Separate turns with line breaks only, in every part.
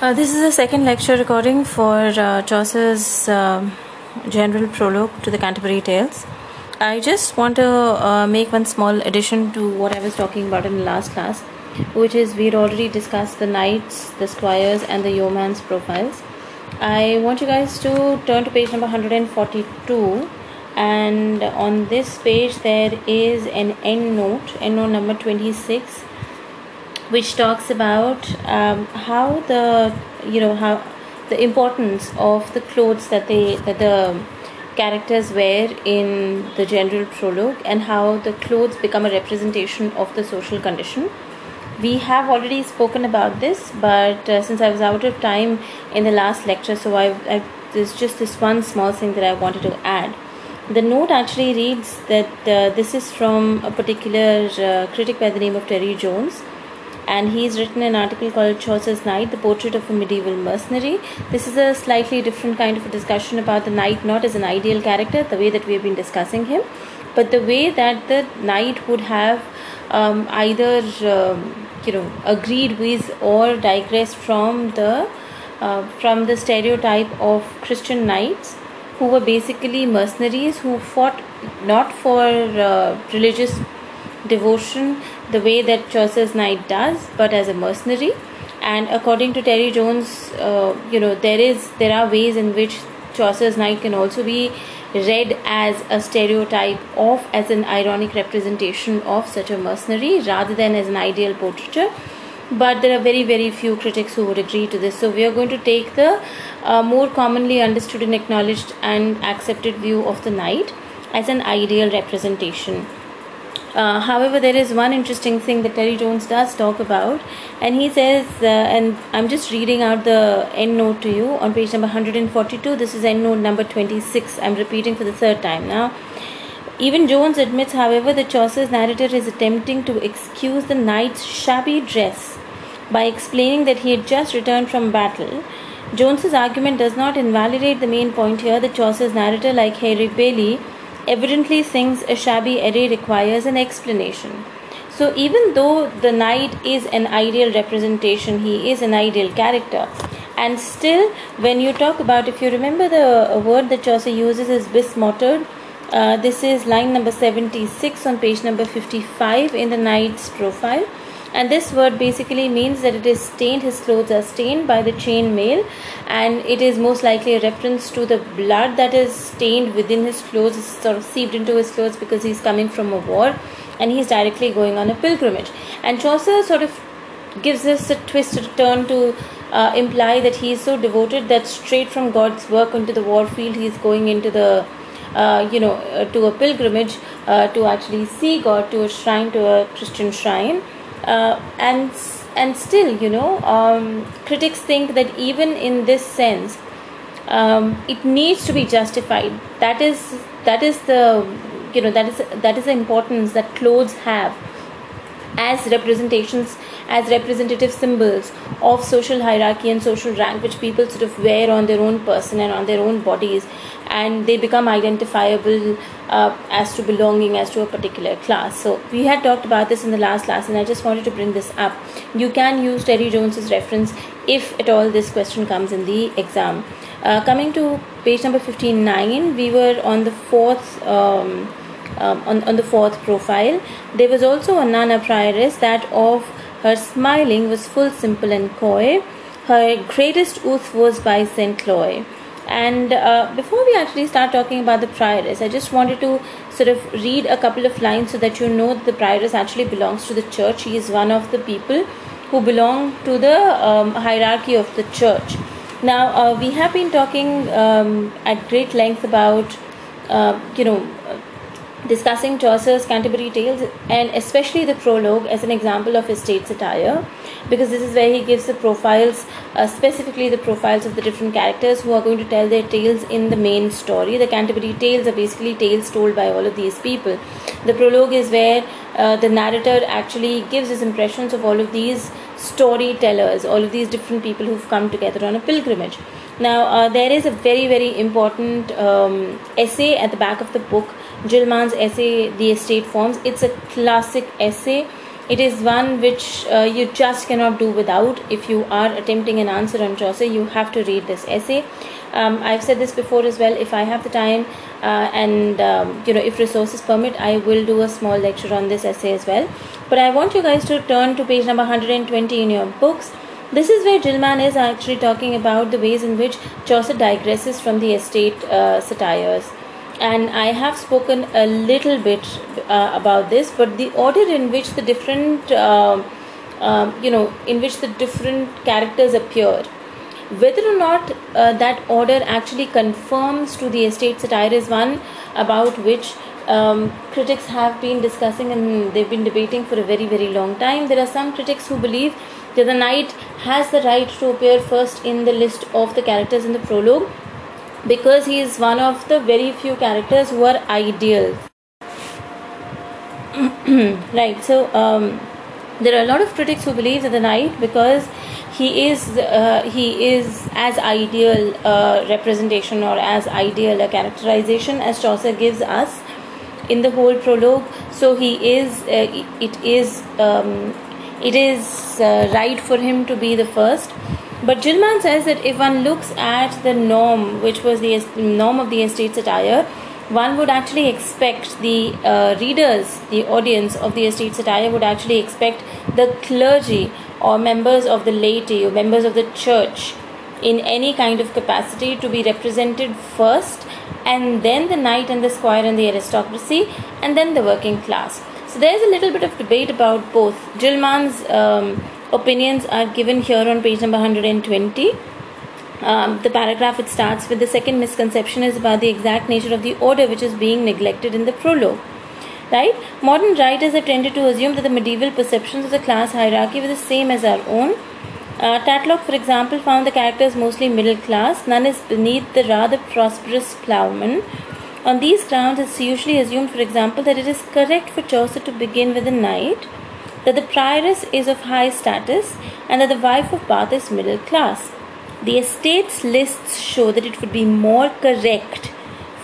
Uh, this is the second lecture recording for uh, Chaucer's um general prologue to the Canterbury Tales. I just want to uh, make one small addition to what I was talking about in the last class, which is we'd already discussed the knights, the squires, and the yeoman's profiles. I want you guys to turn to page number 142, and on this page there is an end note, end note number 26 which talks about um, how the you know how the importance of the clothes that they that the characters wear in the general prologue and how the clothes become a representation of the social condition. We have already spoken about this but uh, since i was out of time in the last lecture so I, I there's just this one small thing that i wanted to add. The note actually reads that uh, this is from a particular uh, critic by the name of terry jones and he's written an article called Chaucer's Knight, the portrait of a medieval mercenary. This is a slightly different kind of a discussion about the knight not as an ideal character, the way that we have been discussing him, but the way that the knight would have um, either um, you know agreed with or digressed from the uh, from the stereotype of Christian knights who were basically mercenaries who fought not for uh, religious devotion the way that Chaucer's knight does, but as a mercenary. And according to Terry Jones, uh, you know there is there are ways in which Chaucer's knight can also be read as a stereotype of as an ironic representation of such a mercenary rather than as an ideal portraiture. But there are very very few critics who would agree to this. So we are going to take the uh, more commonly understood and acknowledged and accepted view of the knight as an ideal representation uh, however, there is one interesting thing that Terry Jones does talk about, and he says, uh, and I'm just reading out the end note to you on page number 142. This is end note number 26. I'm repeating for the third time now. Even Jones admits, however, that Chaucer's narrator is attempting to excuse the knight's shabby dress by explaining that he had just returned from battle. Jones's argument does not invalidate the main point here that Chaucer's narrator, like Henry Bailey, evidently thinks a shabby array requires an explanation. So, even though the knight is an ideal representation, he is an ideal character. And still, when you talk about, if you remember the word that Chaucer uses is bismotered, uh, this is line number 76 on page number 55 in the knight's profile and this word basically means that it is stained his clothes are stained by the chain mail and it is most likely a reference to the blood that is stained within his clothes sort of seeped into his clothes because he's coming from a war and he's directly going on a pilgrimage. And chaucer sort of gives us a twist a turn to uh, imply that he is so devoted that straight from god's work into the war field he is going into the uh, you know uh, to a pilgrimage uh, to actually see god to a shrine to a christian shrine uh, and and still you know um, critics think that even in this sense um, it needs to be justified. That is that is the you know that is that is the importance that clothes have as representations as representative symbols of social hierarchy and social rank which people sort of wear on their own person and on their own bodies and they become identifiable uh, as to belonging as to a particular class. So we had talked about this in the last class and i just wanted to bring this up. You can use terry jones's reference if at all this question comes in the exam. Uh, coming to page number 59 we were on the fourth um, um, on, on the fourth profile. There was also a nana prioress that of her smiling was full simple and coy her greatest oath was by Saint Loy and uh, before we actually start talking about the prioress, I just wanted to sort of read a couple of lines so that you know that the prioress actually belongs to the church. She is one of the people who belong to the um, hierarchy of the church. Now, uh, we have been talking um, at great length about, uh, you know, discussing Chaucer's Canterbury Tales and especially the prologue as an example of his state satire because this is where he gives the profiles, uh, specifically the profiles of the different characters who are going to tell their tales in the main story. The Canterbury Tales are basically tales told by all of these people. The prologue is where uh, the narrator actually gives his impressions of all of these storytellers, all of these different people who've come together on a pilgrimage. Now, uh, there is a very, very important um, essay at the back of the book Jill Mann's essay, The Estate Forms. It's a classic essay. it is one which uh, you just cannot do without if you are attempting an answer on Chaucer you have to read this essay um, I've said this before as well if I have the time uh, and um, you know if resources permit I will do a small lecture on this essay as well but I want you guys to turn to page number 120 in your books this is where Gilman is actually talking about the ways in which Chaucer digresses from the estate uh, satires and I have spoken a little bit uh, about this, but the order in which the different, uh, uh, you know, in which the different characters appear, whether or not uh, that order actually conforms to the estate satire is one about which um, critics have been discussing and they've been debating for a very, very long time. There are some critics who believe that the knight has the right to appear first in the list of the characters in the prologue because he is one of the very few characters who are ideal. Right so um, there are a lot of critics who believe that the knight because he is uh, he is as ideal a representation or as ideal a characterization as Chaucer gives us in the whole prologue. So he is uh, it is um, it is uh, right for him to be the first but Jill Mann says that if one looks at the norm, which was the norm of the estate satire, one would actually expect the uh, readers, the audience of the estate satire would actually expect the clergy or members of the laity or members of the church in any kind of capacity to be represented first and then the knight and the squire and the aristocracy and then the working class. So there's a little bit of debate about both. Jill Mann's um, opinions are given here on page number 120. Um, the paragraph it starts with the second misconception is about the exact nature of the order which is being neglected in the prologue. Right? Modern writers have tended to assume that the medieval perceptions of the class hierarchy were the same as our own. Uh, Tatlock, for example, found the characters mostly middle class. None is beneath the rather prosperous ploughman. On these grounds, it's usually assumed, for example, that it is correct for Chaucer to begin with a knight that the prioress is of high status and that the wife of Bath is middle class. The estates lists show that it would be more correct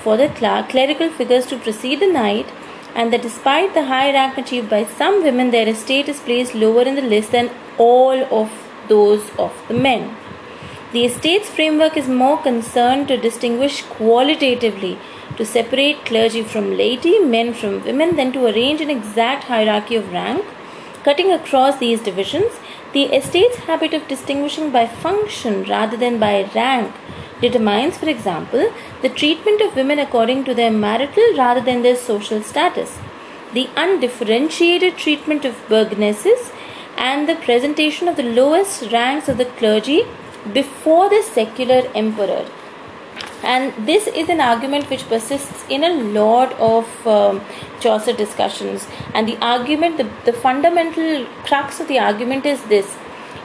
for the clerical figures to precede the knight and that despite the high rank achieved by some women, their estate is placed lower in the list than all of those of the men. The estates framework is more concerned to distinguish qualitatively, to separate clergy from laity, men from women, than to arrange an exact hierarchy of rank Cutting across these divisions, the estate's habit of distinguishing by function rather than by rank determines, for example, the treatment of women according to their marital rather than their social status, the undifferentiated treatment of burgesses, and the presentation of the lowest ranks of the clergy before the secular emperor and this is an argument which persists in a lot of um, Chaucer discussions. And the argument, the, the fundamental crux of the argument is this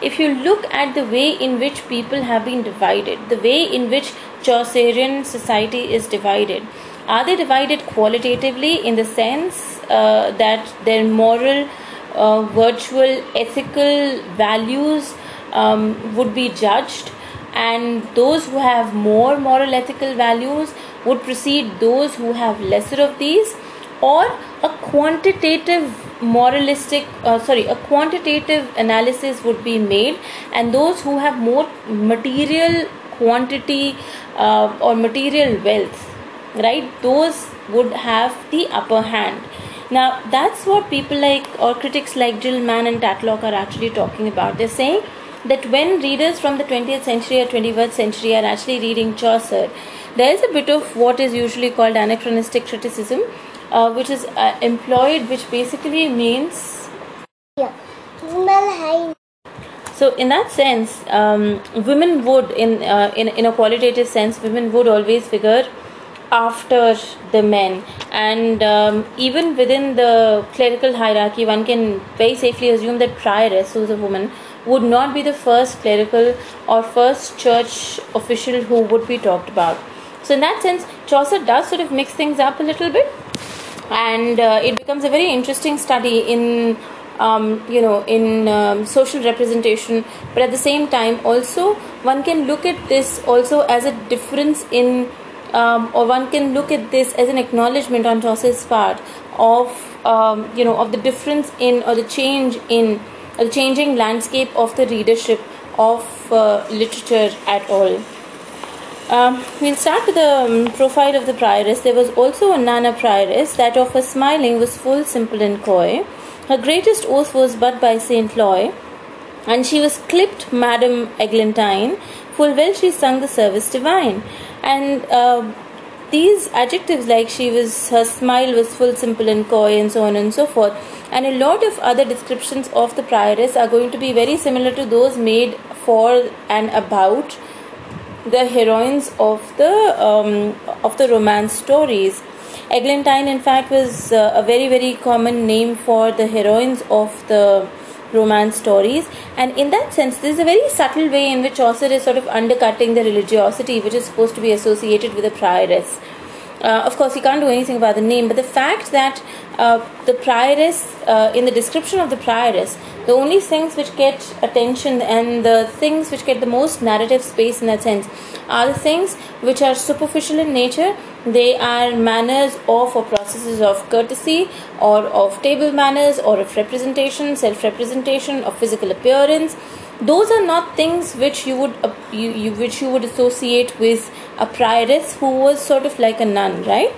if you look at the way in which people have been divided, the way in which Chaucerian society is divided, are they divided qualitatively in the sense uh, that their moral, uh, virtual, ethical values um, would be judged? And those who have more moral ethical values would precede those who have lesser of these. Or a quantitative moralistic uh, sorry a quantitative analysis would be made. And those who have more material quantity uh, or material wealth right those would have the upper hand. Now that's what people like or critics like Jill Mann and Tatlock are actually talking about. They're saying that when readers from the 20th century or 21st century are actually reading Chaucer, there is a bit of what is usually called anachronistic criticism, uh, which is uh, employed, which basically means. Yeah. So, in that sense, um, women would, in, uh, in in a qualitative sense, women would always figure after the men, and um, even within the clerical hierarchy, one can very safely assume that prioress, who is a woman, would not be the first clerical or first church official who would be talked about. So, in that sense, Chaucer does sort of mix things up a little bit, and uh, it becomes a very interesting study in. Um, you know, in um, social representation, but at the same time, also one can look at this also as a difference in um, or one can look at this as an acknowledgement on Chaucer's part of um, you know of the difference in or the change in the changing landscape of the readership of uh, literature at all. Um, we'll start with the um, profile of the prioress. There was also a Nana prioress, that of her smiling was full, simple, and coy. Her greatest oath was but by Saint Loy, and she was clipped Madame Eglantine. Full well she sung the service divine, and uh, these adjectives like she was, her smile was full, simple, and coy, and so on and so forth, and a lot of other descriptions of the prioress are going to be very similar to those made for and about the heroines of the um, of the romance stories. Eglantine, in fact, was uh, a very very common name for the heroines of the romance stories, and in that sense, there's a very subtle way in which Chaucer is sort of undercutting the religiosity which is supposed to be associated with a prioress. Uh, of course, he can't do anything about the name, but the fact that uh, the prioress, uh, in the description of the prioress, the only things which get attention and the things which get the most narrative space in that sense are the things which are superficial in nature. They are manners of or processes of courtesy or of table manners or of representation, self representation, of physical appearance. Those are not things which you would uh, you, you, which you would associate with a prioress who was sort of like a nun, right?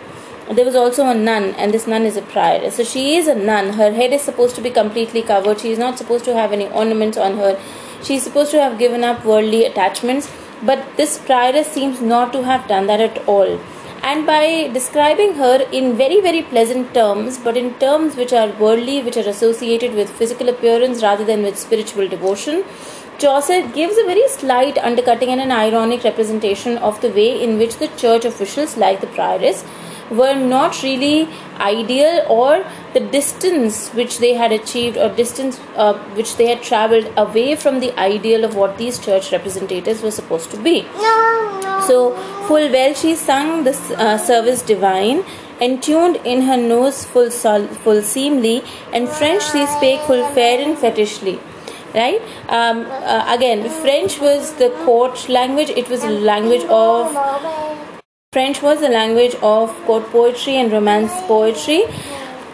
there was also a nun and this nun is a prioress. So she is a nun. Her head is supposed to be completely covered. She is not supposed to have any ornaments on her. She is supposed to have given up worldly attachments. But this prioress seems not to have done that at all. And by describing her in very very pleasant terms but in terms which are worldly which are associated with physical appearance rather than with spiritual devotion Chaucer gives a very slight undercutting and an ironic representation of the way in which the church officials like the prioress were not really ideal or the distance which they had achieved or distance uh, which they had traveled away from the ideal of what these church representatives were supposed to be. So full well she sung the uh, service divine and tuned in her nose full sol- full seemly and french she spake full fair and fetisly right um, uh, again french was the court language it was a language of French was the language of court poetry and romance poetry.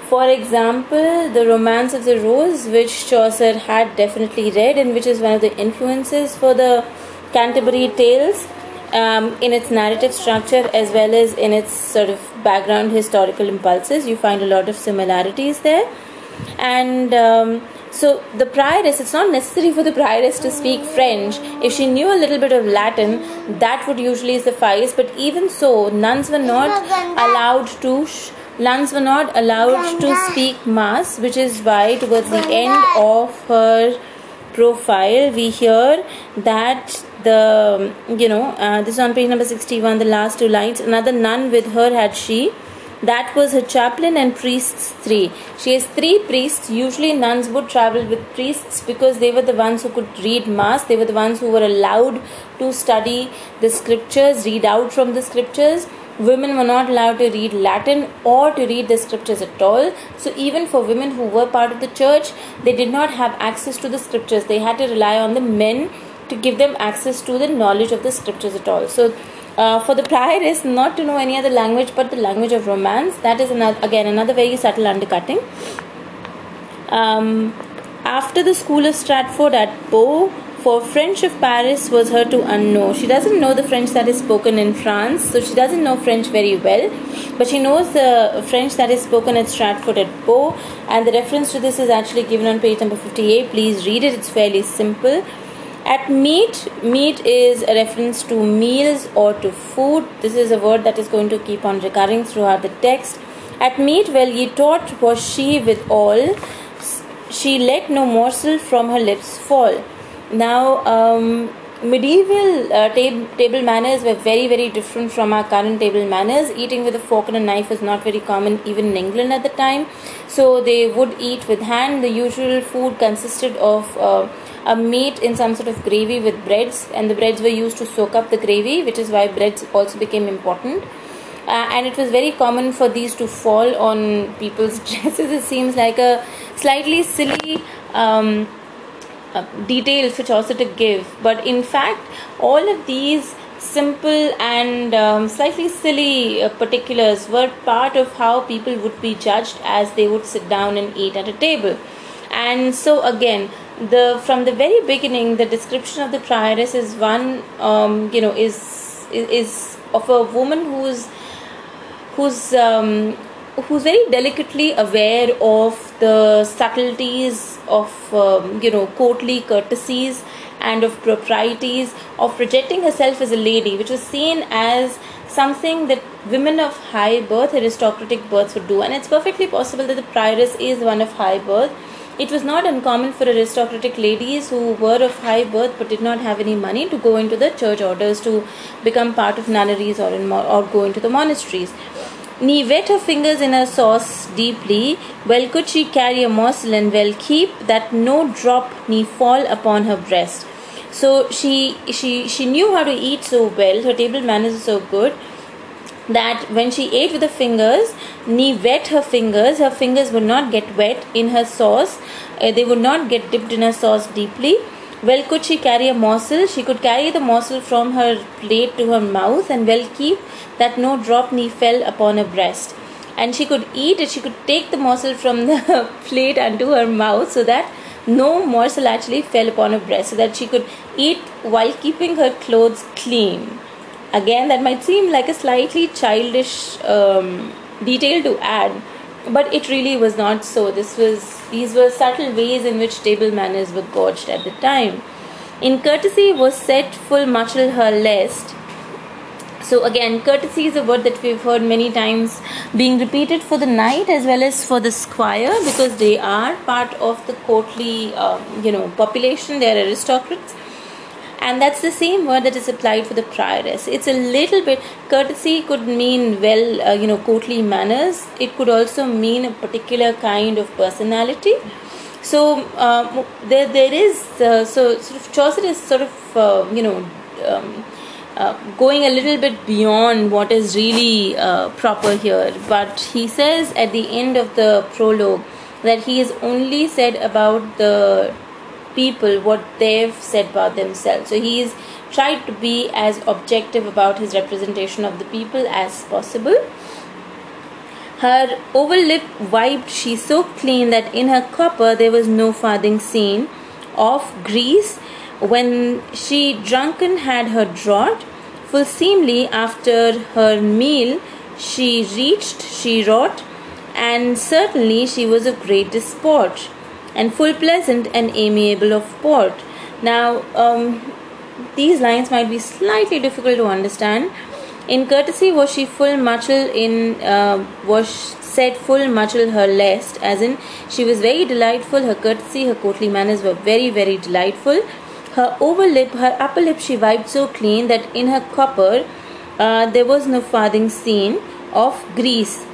For example, the Romance of the Rose, which Chaucer had definitely read and which is one of the influences for the Canterbury Tales um, in its narrative structure as well as in its sort of background historical impulses. You find a lot of similarities there. And um, so the prioress, it's not necessary for the prioress to speak French. If she knew a little bit of Latin, that would usually suffice. But even so, nuns were not allowed to. Sh- nuns were not allowed to speak mass, which is why towards the end of her profile we hear that the you know uh, this is on page number 61 the last two lines another nun with her had she that was her chaplain and priests three. She has three priests. Usually nuns would travel with priests because they were the ones who could read mass. They were the ones who were allowed to study the scriptures, read out from the scriptures. Women were not allowed to read Latin or to read the scriptures at all. So even for women who were part of the church, they did not have access to the scriptures. They had to rely on the men to give them access to the knowledge of the scriptures at all. So uh, for the prior is not to know any other language but the language of romance that is another, again another very subtle undercutting um, after the school of stratford at Bowe for French of Paris was her to unknow. She doesn't know the French that is spoken in France, so she doesn't know French very well, but she knows the French that is spoken at Stratford at Bowe, and the reference to this is actually given on page number 58. Please read it, it's fairly simple. At meat, meat is a reference to meals or to food. This is a word that is going to keep on recurring throughout the text. At meat, well, ye taught was she with all, she let no morsel from her lips fall. Now, um, medieval uh, tab- table manners were very, very different from our current table manners. Eating with a fork and a knife was not very common even in England at the time. So they would eat with hand. The usual food consisted of uh, a meat in some sort of gravy with breads, and the breads were used to soak up the gravy, which is why breads also became important. Uh, and it was very common for these to fall on people's dresses. It seems like a slightly silly um, uh, detail for Chaucer to give, but in fact, all of these simple and um, slightly silly uh, particulars were part of how people would be judged as they would sit down and eat at a table. And so again, the from the very beginning, the description of the prioress is one, um, you know, is is of a woman who's who's um, who's very delicately aware of the subtleties of um, you know courtly courtesies and of proprieties of projecting herself as a lady which was seen as something that women of high birth aristocratic births would do. And it's perfectly possible that the prioress is one of high birth it was not uncommon for aristocratic ladies who were of high birth but did not have any money to go into the church orders to become part of nunneries or, in, or go into the monasteries. Ni wet her fingers in her sauce deeply, well could she carry a morsel and well keep that no drop ni fall upon her breast. So she she she knew how to eat so well, her table manners were so good that when she ate with her fingers, ni wet her fingers, her fingers would not get wet in her sauce, uh, they would not get dipped in her sauce deeply well, could she carry a morsel? She could carry the morsel from her plate to her mouth and well keep that no drop knee fell upon her breast. And she could eat it, she could take the morsel from the plate unto her mouth so that no morsel actually fell upon her breast, so that she could eat while keeping her clothes clean. Again, that might seem like a slightly childish um, detail to add, but it really was not so. This was these were subtle ways in which table manners were gauged at the time. In courtesy was set full muchel her lest. So again, courtesy is a word that we've heard many times being repeated for the knight as well as for the squire because they are part of the courtly, um, you know, population. They are aristocrats and that's the same word that is applied for the prioress. It's a little bit courtesy could mean well uh, you know courtly manners. It could also mean a particular kind of personality. So uh, there there is uh, so sort of Chaucer is sort of uh, you know um, uh, going a little bit beyond what is really uh, proper here. But he says at the end of the prologue that he is only said about the people what they've said about themselves. So he's tried to be as objective about his representation of the people as possible. Her oval lip wiped she so clean that in her copper there was no farthing seen of grease. When she drunken had her draught, full seemly after her meal she reached, she wrought, and certainly she was of great disport and full pleasant and amiable of port. Now, um, these lines might be slightly difficult to understand. In courtesy, was she full muchel in uh, was said full muchel her lest, as in she was very delightful. Her courtesy, her courtly manners were very very delightful. Her over lip, her upper lip, she wiped so clean that in her copper uh, there was no farthing seen of grease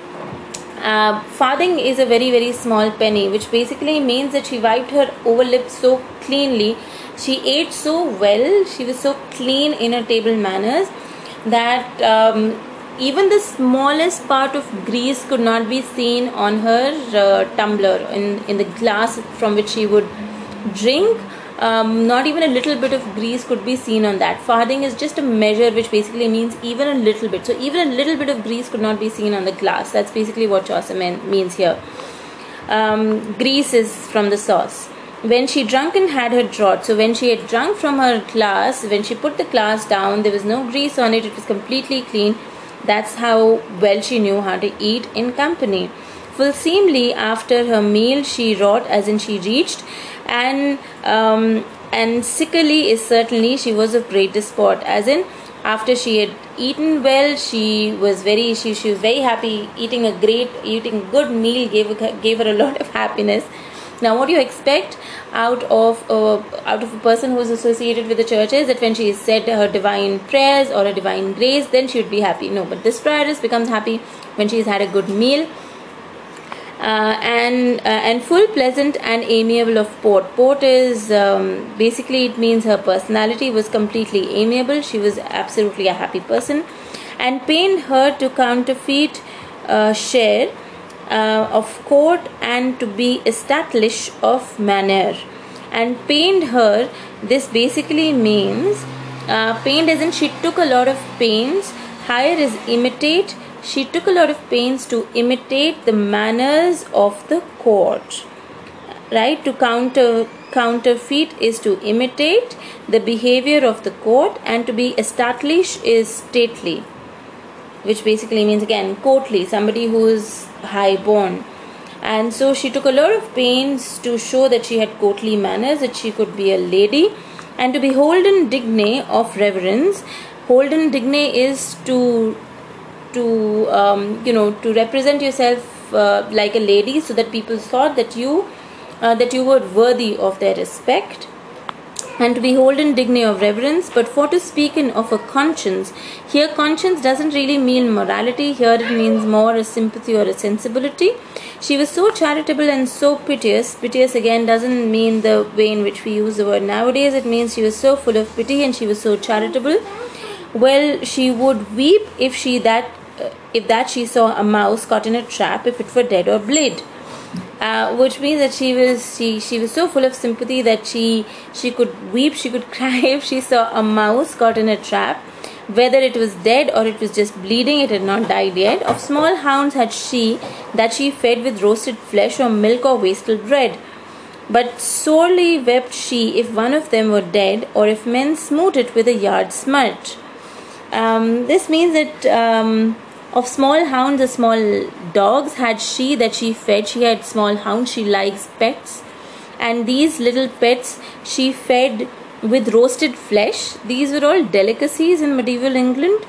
uh, farthing is a very very small penny which basically means that she wiped her over lip so cleanly. She ate so well she was so clean in her table manners that um, even the smallest part of grease could not be seen on her uh, tumbler in, in the glass from which she would drink um, not even a little bit of grease could be seen on that. Farthing is just a measure which basically means even a little bit. So even a little bit of grease could not be seen on the glass. That's basically what Chaucer means here. Um, grease is from the sauce. When she drunk and had her draught, so when she had drunk from her glass, when she put the glass down, there was no grease on it, it was completely clean. That's how well she knew how to eat in company. Full seemly after her meal she wrought, as in she reached, and um, and sickly is certainly she was of great disport as in after she had eaten well she was very she, she was very happy eating a great eating good meal gave gave her a lot of happiness. Now what do you expect out of a, out of a person who is associated with the churches that when she said her divine prayers or a divine grace then she would be happy. No but this prioress becomes happy when she's had a good meal and uh, and full pleasant and amiable of port port is um, basically it means her personality was completely amiable she was absolutely a happy person and pained her to counterfeit uh, share uh, of court and to be established of manner and pained her this basically means Uh, pained in she took a lot of pains. Hire is imitate. She took a lot of pains to imitate the manners of the court. Right? To counter counterfeit is to imitate the behavior of the court and to be establish is stately which basically means again courtly somebody who is high born and so she took a lot of pains to show that she had courtly manners that she could be a lady and to be holden digne of reverence holden digne is to to um, you know to represent yourself uh, like a lady so that people thought that you uh, that you were worthy of their respect and to be holden dignity of reverence, but for to speak in of a conscience, here conscience doesn't really mean morality, here it means more a sympathy or a sensibility. She was so charitable and so piteous. Piteous again doesn't mean the way in which we use the word nowadays, it means she was so full of pity and she was so charitable. Well, she would weep if she that if that she saw a mouse caught in a trap, if it were dead or bled uh, which means that she was she she was so full of sympathy that she she could weep she could cry if she saw a mouse caught in a trap. Whether it was dead or it was just bleeding it had not died yet. Of small hounds had she that she fed with roasted flesh or milk or wastel bread. But sorely wept she if one of them were dead or if men smote it with a yard smut um, this means that um, of small hounds, the small dogs had she that she fed. She had small hounds. She likes pets, and these little pets she fed with roasted flesh. These were all delicacies in medieval England,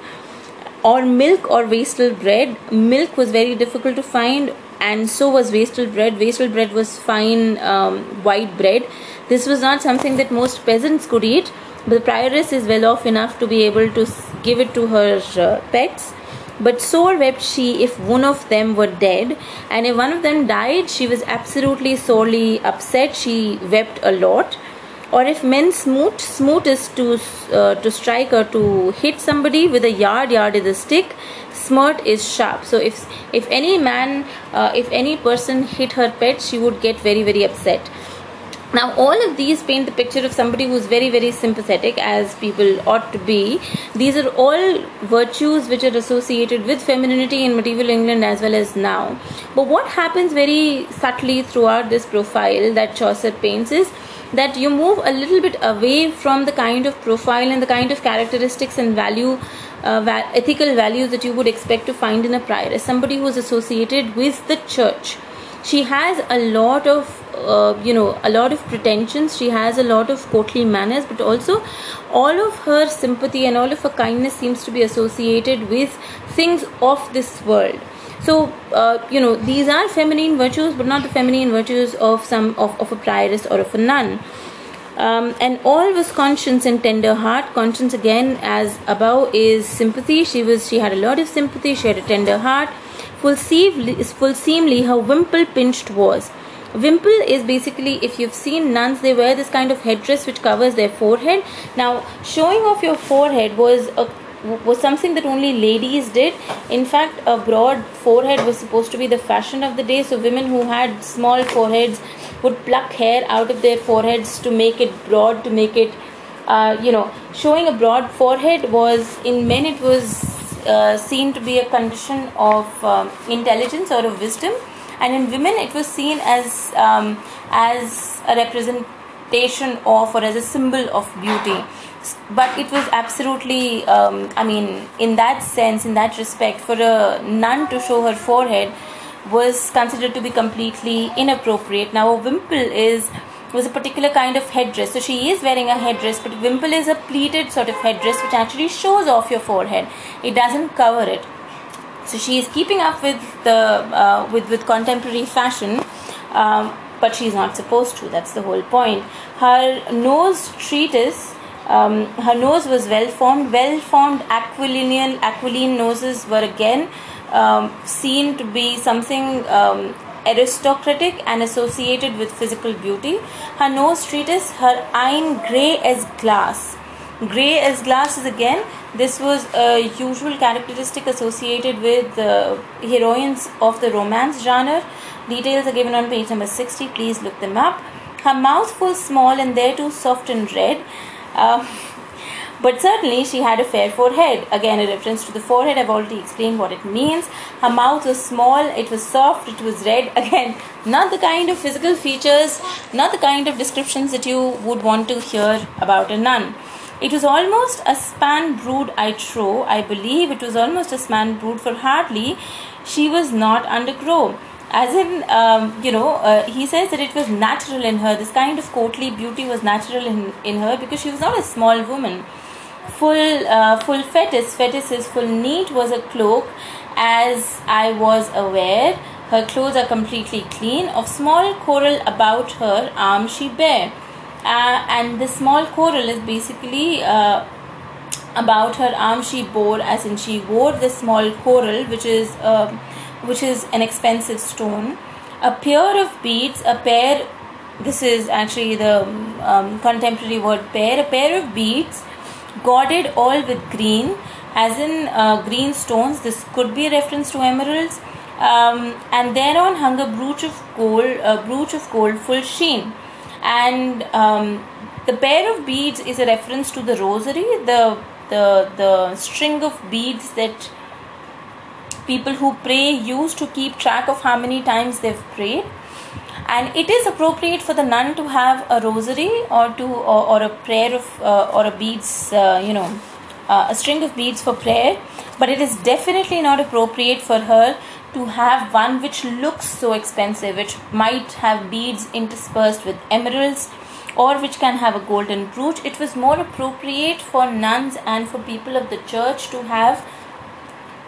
or milk or wastel bread. Milk was very difficult to find, and so was wastel bread. Wastel bread was fine um, white bread. This was not something that most peasants could eat. But the prioress is well off enough to be able to give it to her uh, pets but sore wept she if one of them were dead, and if one of them died, she was absolutely sorely upset. She wept a lot. Or if men smote, smote is to uh, to strike or to hit somebody with a yard. Yard is a stick. Smart is sharp. So if if any man, uh, if any person hit her pet, she would get very very upset. Now, all of these paint the picture of somebody who's very, very sympathetic, as people ought to be. These are all virtues which are associated with femininity in medieval England as well as now. But what happens very subtly throughout this profile that Chaucer paints is that you move a little bit away from the kind of profile and the kind of characteristics and value uh, va- ethical values that you would expect to find in a prioress somebody who is associated with the church she has a lot of uh, you know a lot of pretensions. She has a lot of courtly manners but also all of her sympathy and all of her kindness seems to be associated with things of this world. So uh, you know these are feminine virtues but not the feminine virtues of some of, of a prioress or of a nun. Um, and all was conscience and tender heart. Conscience again as above is sympathy. She was she had a lot of sympathy. She had a tender heart full seemly, her wimple pinched was Wimple is basically, if you've seen nuns, they wear this kind of headdress which covers their forehead. Now, showing off your forehead was a was something that only ladies did. In fact, a broad forehead was supposed to be the fashion of the day. So, women who had small foreheads would pluck hair out of their foreheads to make it broad, to make it, uh, you know, showing a broad forehead was in men it was uh, seen to be a condition of um, intelligence or of wisdom. And in women it was seen as um, as a representation of or as a symbol of beauty. But it was absolutely um, i mean in that sense in that respect for a nun to show her forehead was considered to be completely inappropriate. Now a wimple is was a particular kind of headdress. So she is wearing a headdress but wimple is a pleated sort of headdress which actually shows off your forehead. It doesn't cover it. So she is keeping up with the uh, with with contemporary fashion um, but she's not supposed to. That's the whole point. Her nose treatise um, her nose was well formed. Well formed aquiline aquiline noses were again um, seen to be something um, aristocratic and associated with physical beauty her nose treatise her eye grey as glass grey as glass is again this was a usual characteristic associated with the heroines of the romance genre. Details are given on page number 60. Please look them up. Her mouth was small and there too soft and red. Uh, But certainly she had a fair forehead. Again, a reference to the forehead. I've already explained what it means. Her mouth was small, it was soft, it was red. Again, not the kind of physical features, not the kind of descriptions that you would want to hear about a nun. It was almost a span brood, I trow. I believe it was almost a span brood, for hardly she was not undergrow as in um, you know uh, he says that it was natural in her this kind of courtly beauty was natural in, in her because she was not a small woman full uh, full fetis fetis is full neat was a cloak. As i was aware her clothes are completely clean. Of small coral about her arm she bare. Uh, and the small coral is basically uh, about her arm she bore as in she wore the small coral which is um, which is an expensive stone, a pair of beads, a pair, this is actually the um, contemporary word pair, a pair of beads guarded all with green, as in uh, green stones. This could be a reference to emeralds. Um, and thereon hung a brooch of gold, a brooch of gold full sheen. And um, the pair of beads is a reference to the rosary, the the the string of beads that people who pray use to keep track of how many times they've prayed and it is appropriate for the nun to have a rosary or to or, or a prayer of uh, or a beads uh, you know uh, a string of beads for prayer. But it is definitely not appropriate for her to have one which looks so expensive which might have beads interspersed with emeralds or which can have a golden brooch. It was more appropriate for nuns and for people of the church to have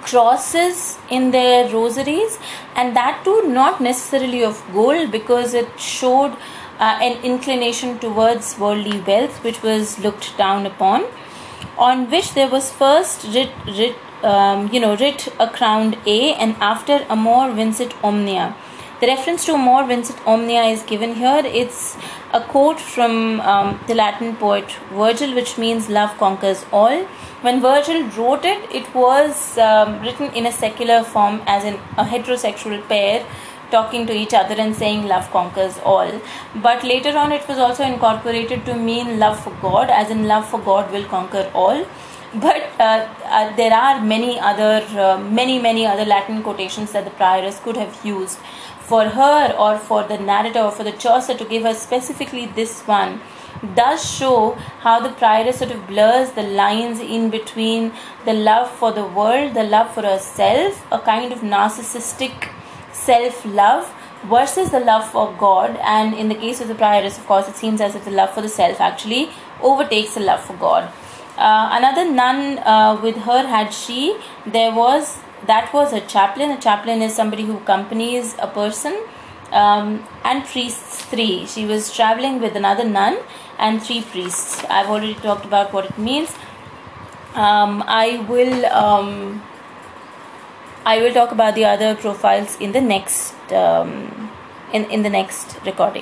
crosses in their rosaries and that too not necessarily of gold because it showed uh, an inclination towards worldly wealth which was looked down upon on which there was first writ, writ um, you know writ a crowned a and after amor vincit omnia. The reference to amor vincit omnia is given here. It's a quote from um, the latin poet virgil which means love conquers all when Virgil wrote it, it was um, written in a secular form, as in a heterosexual pair talking to each other and saying love conquers all. But later on, it was also incorporated to mean love for God, as in love for God will conquer all. But uh, uh, there are many other, uh, many, many other Latin quotations that the prioress could have used for her or for the narrator or for the Chaucer to give her specifically this one does show how the prioress sort of blurs the lines in between the love for the world, the love for herself, a kind of narcissistic self love versus the love for God. And in the case of the prioress, of course, it seems as if the love for the self actually overtakes the love for God. Uh, another nun uh, with her had she, there was that was a chaplain. A chaplain is somebody who accompanies a person. Um, and priests three. She was traveling with another nun and three priests. I've already talked about what it means. Um, I will um, I will talk about the other profiles in the next um, in in the next recording.